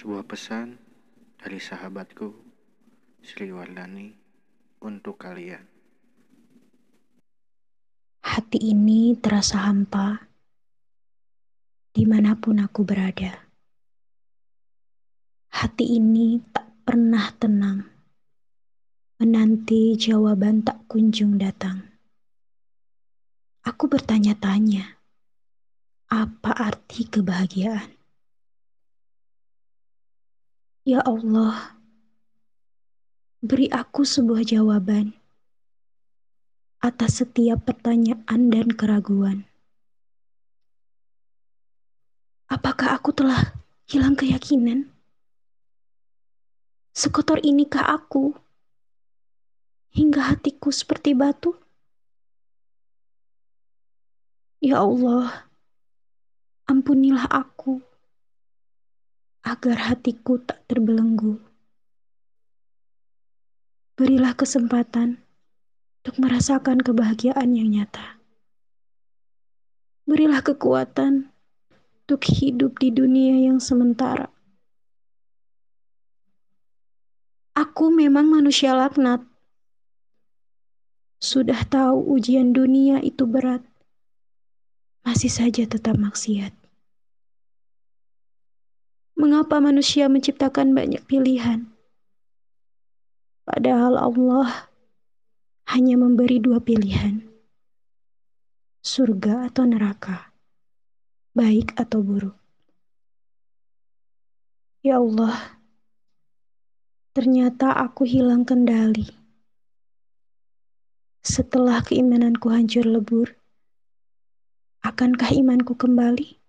Sebuah pesan dari sahabatku, Sri Wardani, untuk kalian. Hati ini terasa hampa di mana pun aku berada. Hati ini tak pernah tenang, menanti jawaban tak kunjung datang. Aku bertanya-tanya, apa arti kebahagiaan? Ya Allah, beri aku sebuah jawaban atas setiap pertanyaan dan keraguan. Apakah aku telah hilang keyakinan? Sekotor inikah aku hingga hatiku seperti batu? Ya Allah, ampunilah aku agar hatiku tak terbelenggu. Berilah kesempatan untuk merasakan kebahagiaan yang nyata. Berilah kekuatan untuk hidup di dunia yang sementara. Aku memang manusia laknat. Sudah tahu ujian dunia itu berat, masih saja tetap maksiat. Mengapa manusia menciptakan banyak pilihan? Padahal Allah hanya memberi dua pilihan. Surga atau neraka. Baik atau buruk. Ya Allah, ternyata aku hilang kendali. Setelah keimananku hancur lebur, akankah imanku kembali?